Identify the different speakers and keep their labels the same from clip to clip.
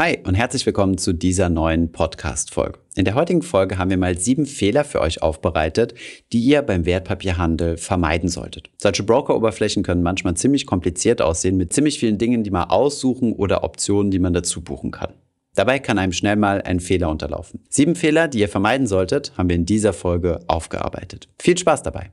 Speaker 1: Hi und herzlich willkommen zu dieser neuen Podcast-Folge. In der heutigen Folge haben wir mal sieben Fehler für euch aufbereitet, die ihr beim Wertpapierhandel vermeiden solltet. Solche Broker-Oberflächen können manchmal ziemlich kompliziert aussehen mit ziemlich vielen Dingen, die man aussuchen oder Optionen, die man dazu buchen kann. Dabei kann einem schnell mal ein Fehler unterlaufen. Sieben Fehler, die ihr vermeiden solltet, haben wir in dieser Folge aufgearbeitet. Viel Spaß dabei!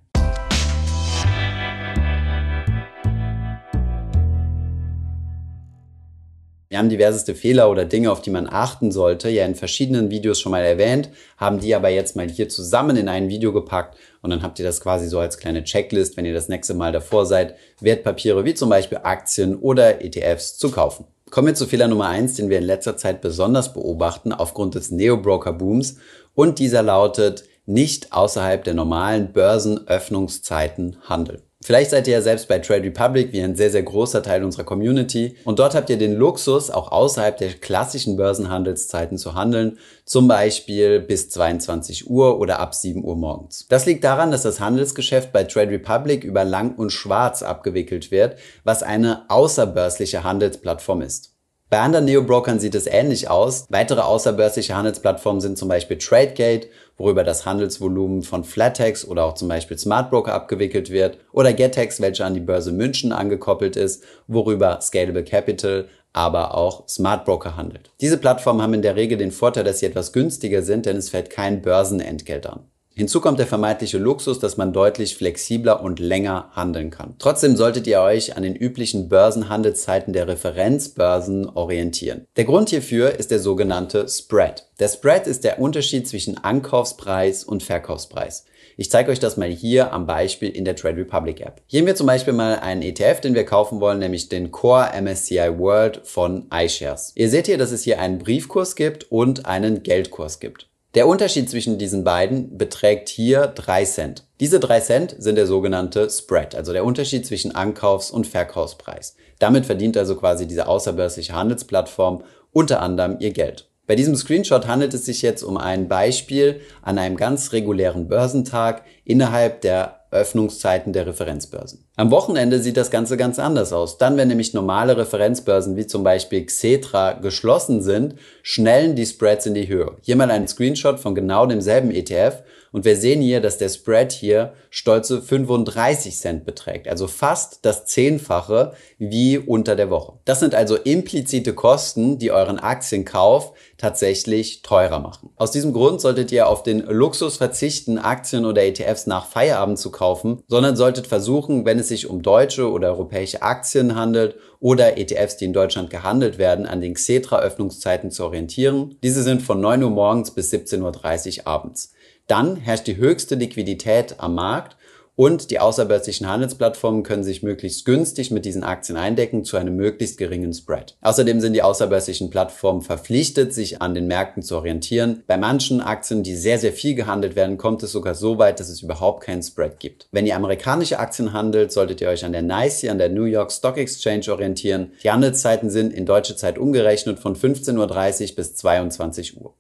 Speaker 1: Wir haben diverseste Fehler oder Dinge, auf die man achten sollte, ja in verschiedenen Videos schon mal erwähnt, haben die aber jetzt mal hier zusammen in ein Video gepackt und dann habt ihr das quasi so als kleine Checklist, wenn ihr das nächste Mal davor seid, Wertpapiere wie zum Beispiel Aktien oder ETFs zu kaufen. Kommen wir zu Fehler Nummer eins, den wir in letzter Zeit besonders beobachten aufgrund des Neo-Broker-Booms und dieser lautet, nicht außerhalb der normalen Börsenöffnungszeiten handeln. Vielleicht seid ihr ja selbst bei Trade Republic wie ein sehr, sehr großer Teil unserer Community und dort habt ihr den Luxus, auch außerhalb der klassischen Börsenhandelszeiten zu handeln, zum Beispiel bis 22 Uhr oder ab 7 Uhr morgens. Das liegt daran, dass das Handelsgeschäft bei Trade Republic über Lang und Schwarz abgewickelt wird, was eine außerbörsliche Handelsplattform ist. Bei anderen Neo-Brokern sieht es ähnlich aus. Weitere außerbörsliche Handelsplattformen sind zum Beispiel TradeGate, worüber das Handelsvolumen von Flatex oder auch zum Beispiel Smartbroker abgewickelt wird, oder Getex, welche an die Börse München angekoppelt ist, worüber Scalable Capital, aber auch Smartbroker handelt. Diese Plattformen haben in der Regel den Vorteil, dass sie etwas günstiger sind, denn es fällt kein Börsenentgelt an. Hinzu kommt der vermeintliche Luxus, dass man deutlich flexibler und länger handeln kann. Trotzdem solltet ihr euch an den üblichen Börsenhandelszeiten der Referenzbörsen orientieren. Der Grund hierfür ist der sogenannte Spread. Der Spread ist der Unterschied zwischen Ankaufspreis und Verkaufspreis. Ich zeige euch das mal hier am Beispiel in der Trade Republic App. Hier haben wir zum Beispiel mal einen ETF, den wir kaufen wollen, nämlich den Core MSCI World von iShares. Ihr seht hier, dass es hier einen Briefkurs gibt und einen Geldkurs gibt. Der Unterschied zwischen diesen beiden beträgt hier 3 Cent. Diese 3 Cent sind der sogenannte Spread, also der Unterschied zwischen Ankaufs- und Verkaufspreis. Damit verdient also quasi diese außerbörsliche Handelsplattform unter anderem ihr Geld. Bei diesem Screenshot handelt es sich jetzt um ein Beispiel an einem ganz regulären Börsentag innerhalb der Öffnungszeiten der Referenzbörsen. Am Wochenende sieht das Ganze ganz anders aus. Dann, wenn nämlich normale Referenzbörsen wie zum Beispiel Xetra geschlossen sind, schnellen die Spreads in die Höhe. Hier mal ein Screenshot von genau demselben ETF und wir sehen hier, dass der Spread hier stolze 35 Cent beträgt, also fast das Zehnfache wie unter der Woche. Das sind also implizite Kosten, die euren Aktienkauf tatsächlich teurer machen. Aus diesem Grund solltet ihr auf den Luxus verzichten, Aktien oder ETFs nach Feierabend zu kaufen, sondern solltet versuchen, wenn es sich um deutsche oder europäische Aktien handelt oder ETFs, die in Deutschland gehandelt werden, an den Xetra-Öffnungszeiten zu orientieren. Diese sind von 9 Uhr morgens bis 17.30 Uhr abends. Dann herrscht die höchste Liquidität am Markt und die außerbörslichen Handelsplattformen können sich möglichst günstig mit diesen Aktien eindecken zu einem möglichst geringen Spread. Außerdem sind die außerbörslichen Plattformen verpflichtet, sich an den Märkten zu orientieren. Bei manchen Aktien, die sehr, sehr viel gehandelt werden, kommt es sogar so weit, dass es überhaupt keinen Spread gibt. Wenn ihr amerikanische Aktien handelt, solltet ihr euch an der NYSE, an der New York Stock Exchange orientieren. Die Handelszeiten sind in deutsche Zeit umgerechnet von 15.30 Uhr bis 22 Uhr.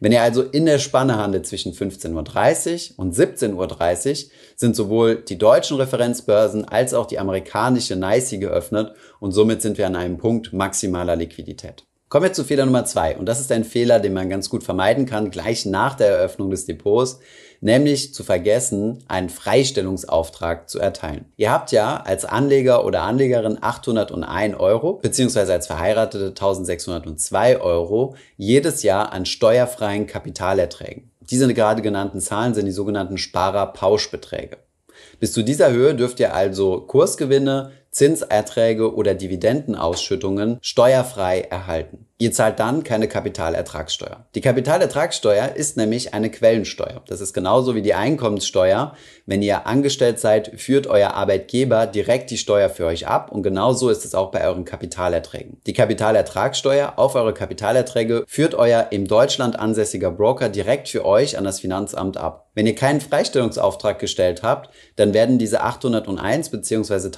Speaker 1: Wenn ihr also in der Spanne handelt zwischen 15.30 Uhr und 17.30 Uhr, sind sowohl die deutschen Referenzbörsen als auch die amerikanische NYSE geöffnet und somit sind wir an einem Punkt maximaler Liquidität. Kommen wir zu Fehler Nummer zwei. Und das ist ein Fehler, den man ganz gut vermeiden kann, gleich nach der Eröffnung des Depots, nämlich zu vergessen, einen Freistellungsauftrag zu erteilen. Ihr habt ja als Anleger oder Anlegerin 801 Euro, beziehungsweise als Verheiratete 1602 Euro jedes Jahr an steuerfreien Kapitalerträgen. Diese gerade genannten Zahlen sind die sogenannten Sparer-Pauschbeträge. Bis zu dieser Höhe dürft ihr also Kursgewinne, Zinserträge oder Dividendenausschüttungen steuerfrei erhalten. Ihr zahlt dann keine Kapitalertragssteuer. Die Kapitalertragssteuer ist nämlich eine Quellensteuer. Das ist genauso wie die Einkommenssteuer. Wenn ihr angestellt seid, führt euer Arbeitgeber direkt die Steuer für euch ab und genauso ist es auch bei euren Kapitalerträgen. Die Kapitalertragssteuer auf eure Kapitalerträge führt euer im Deutschland ansässiger Broker direkt für euch an das Finanzamt ab. Wenn ihr keinen Freistellungsauftrag gestellt habt, dann werden diese 801 bzw.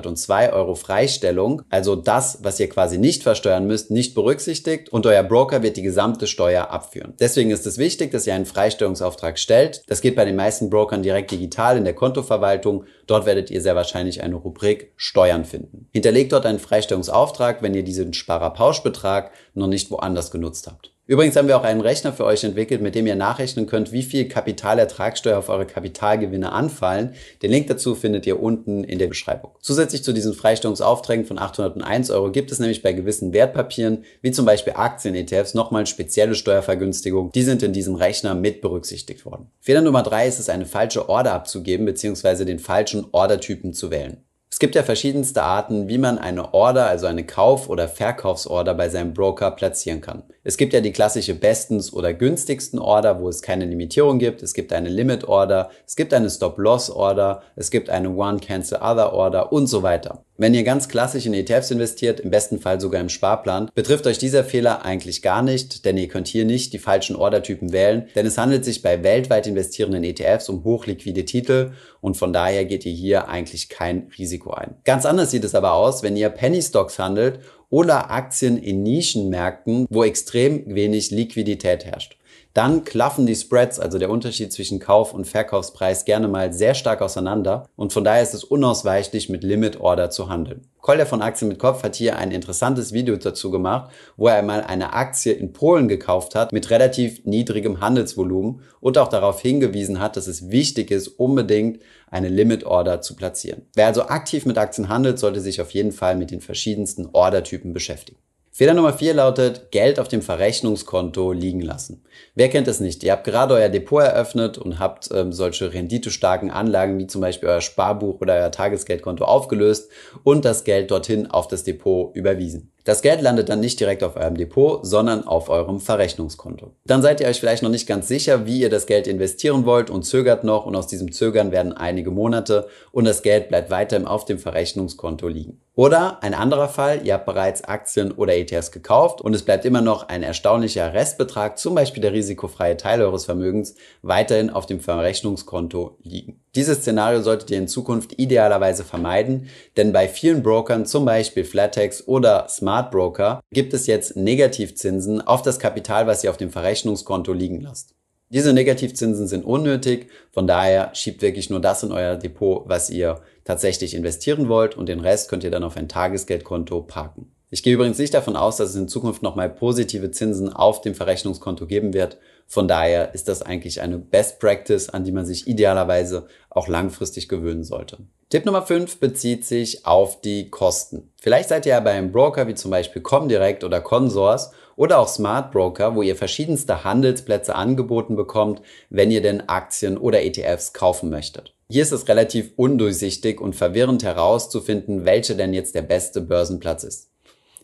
Speaker 1: 1602 Euro Freistellung, also das, was ihr quasi nicht versteuern müsst, nicht berücksichtigt und euer Broker wird die gesamte Steuer abführen. Deswegen ist es wichtig, dass ihr einen Freistellungsauftrag stellt. Das geht bei den meisten Brokern direkt digital in der Kontoverwaltung. Dort werdet ihr sehr wahrscheinlich eine Rubrik Steuern finden. Hinterlegt dort einen Freistellungsauftrag, wenn ihr diesen Sparerpauschbetrag noch nicht woanders genutzt habt. Übrigens haben wir auch einen Rechner für euch entwickelt, mit dem ihr nachrechnen könnt, wie viel Kapitalertragssteuer auf eure Kapitalgewinne anfallen. Den Link dazu findet ihr unten in der Beschreibung. Zusätzlich zu diesen Freistellungsaufträgen von 801 Euro gibt es nämlich bei gewissen Wertpapieren, wie zum Beispiel Aktien-ETFs, nochmal spezielle Steuervergünstigung. Die sind in diesem Rechner mit berücksichtigt worden. Fehler Nummer drei ist es, eine falsche Order abzugeben bzw. den falschen Ordertypen zu wählen. Es gibt ja verschiedenste Arten, wie man eine Order, also eine Kauf- oder Verkaufsorder bei seinem Broker platzieren kann. Es gibt ja die klassische bestens oder günstigsten Order, wo es keine Limitierung gibt. Es gibt eine Limit Order, es gibt eine Stop-Loss Order, es gibt eine One Cancel Other Order und so weiter. Wenn ihr ganz klassisch in ETFs investiert, im besten Fall sogar im Sparplan, betrifft euch dieser Fehler eigentlich gar nicht, denn ihr könnt hier nicht die falschen Ordertypen wählen, denn es handelt sich bei weltweit investierenden ETFs um hochliquide Titel und von daher geht ihr hier eigentlich kein Risiko ein. Ganz anders sieht es aber aus, wenn ihr Penny Stocks handelt oder Aktien in Nischenmärkten, wo extrem wenig Liquidität herrscht dann klaffen die Spreads, also der Unterschied zwischen Kauf- und Verkaufspreis, gerne mal sehr stark auseinander und von daher ist es unausweichlich, mit Limit Order zu handeln. Kolja von Aktien mit Kopf hat hier ein interessantes Video dazu gemacht, wo er einmal eine Aktie in Polen gekauft hat mit relativ niedrigem Handelsvolumen und auch darauf hingewiesen hat, dass es wichtig ist, unbedingt eine Limit Order zu platzieren. Wer also aktiv mit Aktien handelt, sollte sich auf jeden Fall mit den verschiedensten Ordertypen beschäftigen. Fehler Nummer 4 lautet, Geld auf dem Verrechnungskonto liegen lassen. Wer kennt es nicht? Ihr habt gerade euer Depot eröffnet und habt ähm, solche renditestarken Anlagen wie zum Beispiel euer Sparbuch oder euer Tagesgeldkonto aufgelöst und das Geld dorthin auf das Depot überwiesen. Das Geld landet dann nicht direkt auf eurem Depot, sondern auf eurem Verrechnungskonto. Dann seid ihr euch vielleicht noch nicht ganz sicher, wie ihr das Geld investieren wollt und zögert noch und aus diesem Zögern werden einige Monate und das Geld bleibt weiterhin auf dem Verrechnungskonto liegen. Oder ein anderer Fall, ihr habt bereits Aktien oder ETFs gekauft und es bleibt immer noch ein erstaunlicher Restbetrag, zum Beispiel der risikofreie Teil eures Vermögens, weiterhin auf dem Verrechnungskonto liegen. Dieses Szenario solltet ihr in Zukunft idealerweise vermeiden, denn bei vielen Brokern, zum Beispiel Flatex oder Smart Broker, gibt es jetzt Negativzinsen auf das Kapital, was ihr auf dem Verrechnungskonto liegen lasst. Diese Negativzinsen sind unnötig, von daher schiebt wirklich nur das in euer Depot, was ihr tatsächlich investieren wollt und den Rest könnt ihr dann auf ein Tagesgeldkonto parken. Ich gehe übrigens nicht davon aus, dass es in Zukunft nochmal positive Zinsen auf dem Verrechnungskonto geben wird. Von daher ist das eigentlich eine Best Practice, an die man sich idealerweise auch langfristig gewöhnen sollte. Tipp Nummer 5 bezieht sich auf die Kosten. Vielleicht seid ihr ja bei einem Broker wie zum Beispiel Comdirect oder Consors oder auch Smart Broker, wo ihr verschiedenste Handelsplätze angeboten bekommt, wenn ihr denn Aktien oder ETFs kaufen möchtet. Hier ist es relativ undurchsichtig und verwirrend herauszufinden, welcher denn jetzt der beste Börsenplatz ist.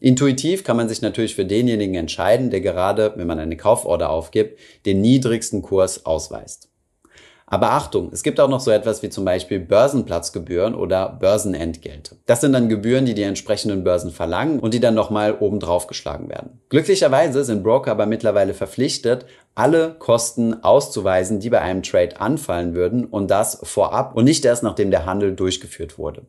Speaker 1: Intuitiv kann man sich natürlich für denjenigen entscheiden, der gerade, wenn man eine Kauforder aufgibt, den niedrigsten Kurs ausweist. Aber Achtung, es gibt auch noch so etwas wie zum Beispiel Börsenplatzgebühren oder Börsenentgelte. Das sind dann Gebühren, die die entsprechenden Börsen verlangen und die dann nochmal obendrauf geschlagen werden. Glücklicherweise sind Broker aber mittlerweile verpflichtet, alle Kosten auszuweisen, die bei einem Trade anfallen würden und das vorab und nicht erst nachdem der Handel durchgeführt wurde.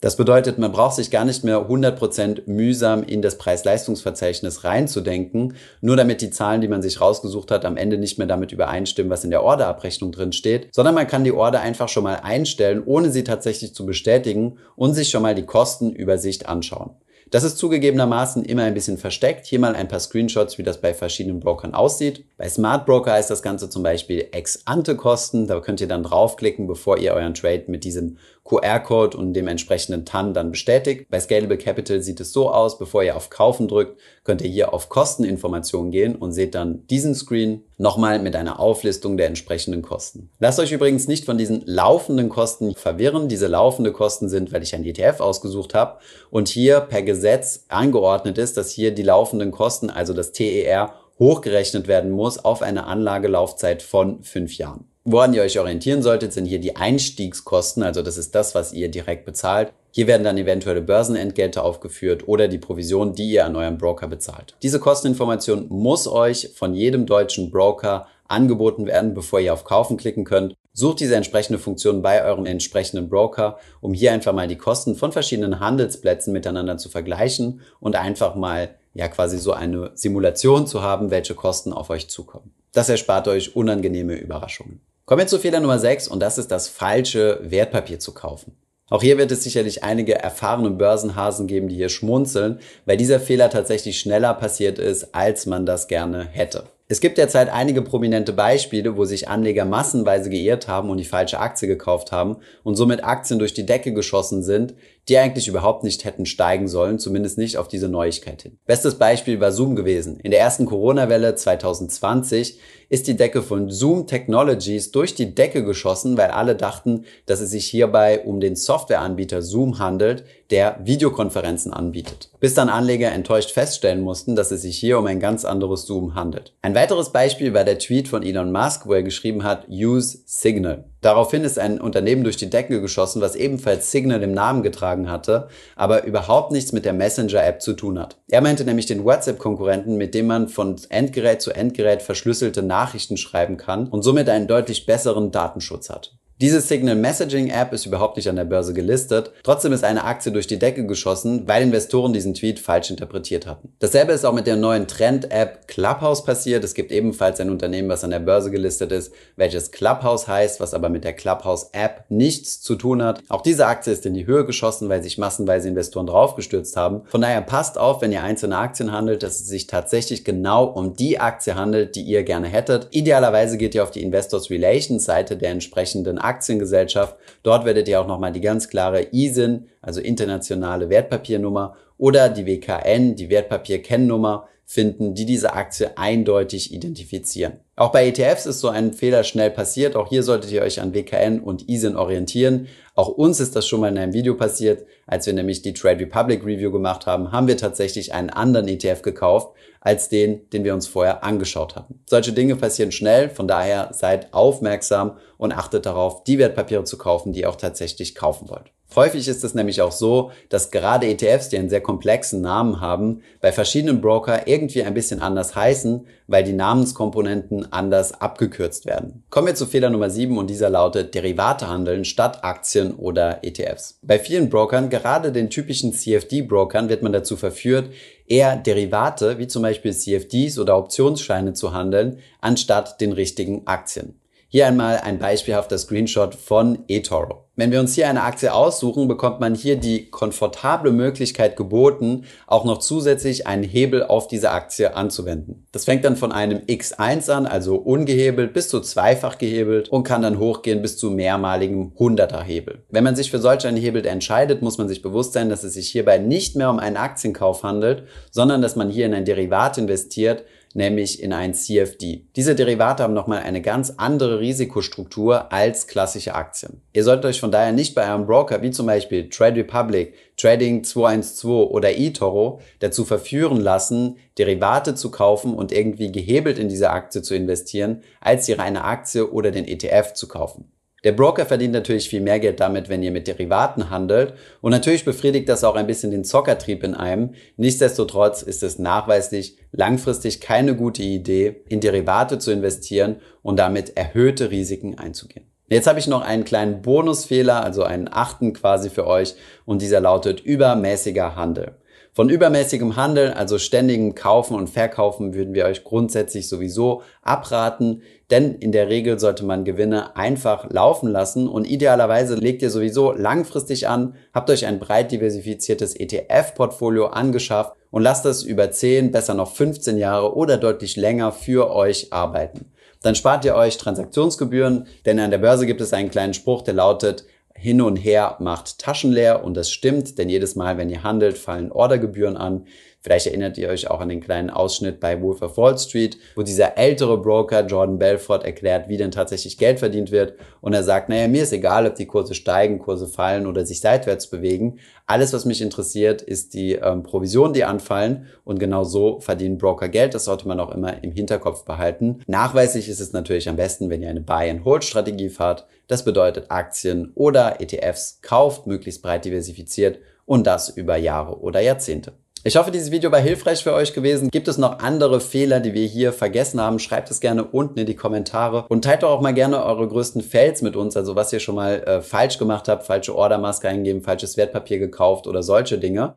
Speaker 1: Das bedeutet, man braucht sich gar nicht mehr 100% mühsam in das Preis-Leistungs-Verzeichnis reinzudenken, nur damit die Zahlen, die man sich rausgesucht hat, am Ende nicht mehr damit übereinstimmen, was in der Orderabrechnung drin steht, sondern man kann die Order einfach schon mal einstellen, ohne sie tatsächlich zu bestätigen und sich schon mal die Kostenübersicht anschauen. Das ist zugegebenermaßen immer ein bisschen versteckt. Hier mal ein paar Screenshots, wie das bei verschiedenen Brokern aussieht. Bei Smart Broker heißt das Ganze zum Beispiel Ex-Ante-Kosten. Da könnt ihr dann draufklicken, bevor ihr euren Trade mit diesem QR-Code und dem entsprechenden TAN dann bestätigt. Bei Scalable Capital sieht es so aus, bevor ihr auf Kaufen drückt, könnt ihr hier auf Kosteninformationen gehen und seht dann diesen Screen nochmal mit einer Auflistung der entsprechenden Kosten. Lasst euch übrigens nicht von diesen laufenden Kosten verwirren. Diese laufenden Kosten sind, weil ich ein ETF ausgesucht habe und hier per Gesetz angeordnet ist, dass hier die laufenden Kosten, also das TER, hochgerechnet werden muss auf eine Anlagelaufzeit von fünf Jahren. Woran ihr euch orientieren solltet, sind hier die Einstiegskosten, also das ist das, was ihr direkt bezahlt. Hier werden dann eventuelle Börsenentgelte aufgeführt oder die Provision, die ihr an euren Broker bezahlt. Diese Kosteninformation muss euch von jedem deutschen Broker angeboten werden, bevor ihr auf Kaufen klicken könnt. Sucht diese entsprechende Funktion bei eurem entsprechenden Broker, um hier einfach mal die Kosten von verschiedenen Handelsplätzen miteinander zu vergleichen und einfach mal ja quasi so eine Simulation zu haben, welche Kosten auf euch zukommen. Das erspart euch unangenehme Überraschungen. Kommen wir zu Fehler Nummer 6 und das ist das falsche Wertpapier zu kaufen. Auch hier wird es sicherlich einige erfahrene Börsenhasen geben, die hier schmunzeln, weil dieser Fehler tatsächlich schneller passiert ist, als man das gerne hätte. Es gibt derzeit einige prominente Beispiele, wo sich Anleger massenweise geirrt haben und die falsche Aktie gekauft haben und somit Aktien durch die Decke geschossen sind, die eigentlich überhaupt nicht hätten steigen sollen, zumindest nicht auf diese Neuigkeit hin. Bestes Beispiel war Zoom gewesen. In der ersten Corona-Welle 2020 ist die Decke von Zoom Technologies durch die Decke geschossen, weil alle dachten, dass es sich hierbei um den Softwareanbieter Zoom handelt, der Videokonferenzen anbietet. Bis dann Anleger enttäuscht feststellen mussten, dass es sich hier um ein ganz anderes Zoom handelt. Ein weiteres Beispiel war der Tweet von Elon Musk, wo er geschrieben hat, Use Signal. Daraufhin ist ein Unternehmen durch die Decke geschossen, was ebenfalls Signal im Namen getragen hatte, aber überhaupt nichts mit der Messenger-App zu tun hat. Er meinte nämlich den WhatsApp-Konkurrenten, mit dem man von Endgerät zu Endgerät verschlüsselte Nachrichten schreiben kann und somit einen deutlich besseren Datenschutz hat. Diese Signal Messaging App ist überhaupt nicht an der Börse gelistet. Trotzdem ist eine Aktie durch die Decke geschossen, weil Investoren diesen Tweet falsch interpretiert hatten. Dasselbe ist auch mit der neuen Trend-App Clubhouse passiert. Es gibt ebenfalls ein Unternehmen, was an der Börse gelistet ist, welches Clubhouse heißt, was aber mit der Clubhouse App nichts zu tun hat. Auch diese Aktie ist in die Höhe geschossen, weil sich massenweise Investoren draufgestürzt haben. Von daher passt auf, wenn ihr einzelne Aktien handelt, dass es sich tatsächlich genau um die Aktie handelt, die ihr gerne hättet. Idealerweise geht ihr auf die Investors Relations Seite der entsprechenden Aktiengesellschaft. Dort werdet ihr auch nochmal die ganz klare ISIN, also internationale Wertpapiernummer oder die WKN, die Wertpapierkennnummer finden, die diese Aktie eindeutig identifizieren. Auch bei ETFs ist so ein Fehler schnell passiert. Auch hier solltet ihr euch an WKN und ISIN orientieren. Auch uns ist das schon mal in einem Video passiert. Als wir nämlich die Trade Republic Review gemacht haben, haben wir tatsächlich einen anderen ETF gekauft als den, den wir uns vorher angeschaut hatten. Solche Dinge passieren schnell. Von daher seid aufmerksam und achtet darauf, die Wertpapiere zu kaufen, die ihr auch tatsächlich kaufen wollt. Häufig ist es nämlich auch so, dass gerade ETFs, die einen sehr komplexen Namen haben, bei verschiedenen Broker irgendwie ein bisschen anders heißen, weil die Namenskomponenten anders abgekürzt werden. Kommen wir zu Fehler Nummer 7 und dieser lautet Derivate handeln statt Aktien oder ETFs. Bei vielen Brokern, gerade den typischen CFD-Brokern, wird man dazu verführt, eher Derivate wie zum Beispiel CFDs oder Optionsscheine zu handeln, anstatt den richtigen Aktien. Hier einmal ein beispielhafter Screenshot von eToro. Wenn wir uns hier eine Aktie aussuchen, bekommt man hier die komfortable Möglichkeit geboten, auch noch zusätzlich einen Hebel auf diese Aktie anzuwenden. Das fängt dann von einem X1 an, also ungehebelt, bis zu zweifach gehebelt und kann dann hochgehen bis zu mehrmaligem 100er Hebel. Wenn man sich für solch einen Hebel entscheidet, muss man sich bewusst sein, dass es sich hierbei nicht mehr um einen Aktienkauf handelt, sondern dass man hier in ein Derivat investiert, nämlich in ein CFD. Diese Derivate haben nochmal eine ganz andere Risikostruktur als klassische Aktien. Ihr solltet euch von daher nicht bei einem Broker wie zum Beispiel Trade Republic, Trading 212 oder eToro dazu verführen lassen, Derivate zu kaufen und irgendwie gehebelt in diese Aktie zu investieren, als die reine Aktie oder den ETF zu kaufen. Der Broker verdient natürlich viel mehr Geld damit, wenn ihr mit Derivaten handelt. Und natürlich befriedigt das auch ein bisschen den Zockertrieb in einem. Nichtsdestotrotz ist es nachweislich langfristig keine gute Idee, in Derivate zu investieren und damit erhöhte Risiken einzugehen. Jetzt habe ich noch einen kleinen Bonusfehler, also einen achten quasi für euch. Und dieser lautet übermäßiger Handel. Von übermäßigem Handel, also ständigem Kaufen und Verkaufen, würden wir euch grundsätzlich sowieso abraten, denn in der Regel sollte man Gewinne einfach laufen lassen und idealerweise legt ihr sowieso langfristig an, habt euch ein breit diversifiziertes ETF-Portfolio angeschafft und lasst es über 10, besser noch 15 Jahre oder deutlich länger für euch arbeiten. Dann spart ihr euch Transaktionsgebühren, denn an der Börse gibt es einen kleinen Spruch, der lautet, hin und her macht Taschen leer und das stimmt, denn jedes Mal, wenn ihr handelt, fallen Ordergebühren an. Vielleicht erinnert ihr euch auch an den kleinen Ausschnitt bei Wolf of Wall Street, wo dieser ältere Broker Jordan Belfort erklärt, wie denn tatsächlich Geld verdient wird. Und er sagt, naja, mir ist egal, ob die Kurse steigen, Kurse fallen oder sich seitwärts bewegen. Alles, was mich interessiert, ist die ähm, Provision, die anfallen. Und genau so verdienen Broker Geld. Das sollte man auch immer im Hinterkopf behalten. Nachweislich ist es natürlich am besten, wenn ihr eine Buy-and-Hold-Strategie fahrt. Das bedeutet Aktien oder ETFs kauft, möglichst breit diversifiziert und das über Jahre oder Jahrzehnte. Ich hoffe, dieses Video war hilfreich für euch gewesen. Gibt es noch andere Fehler, die wir hier vergessen haben? Schreibt es gerne unten in die Kommentare und teilt doch auch mal gerne eure größten Fails mit uns, also was ihr schon mal äh, falsch gemacht habt, falsche Ordermaske eingeben, falsches Wertpapier gekauft oder solche Dinge.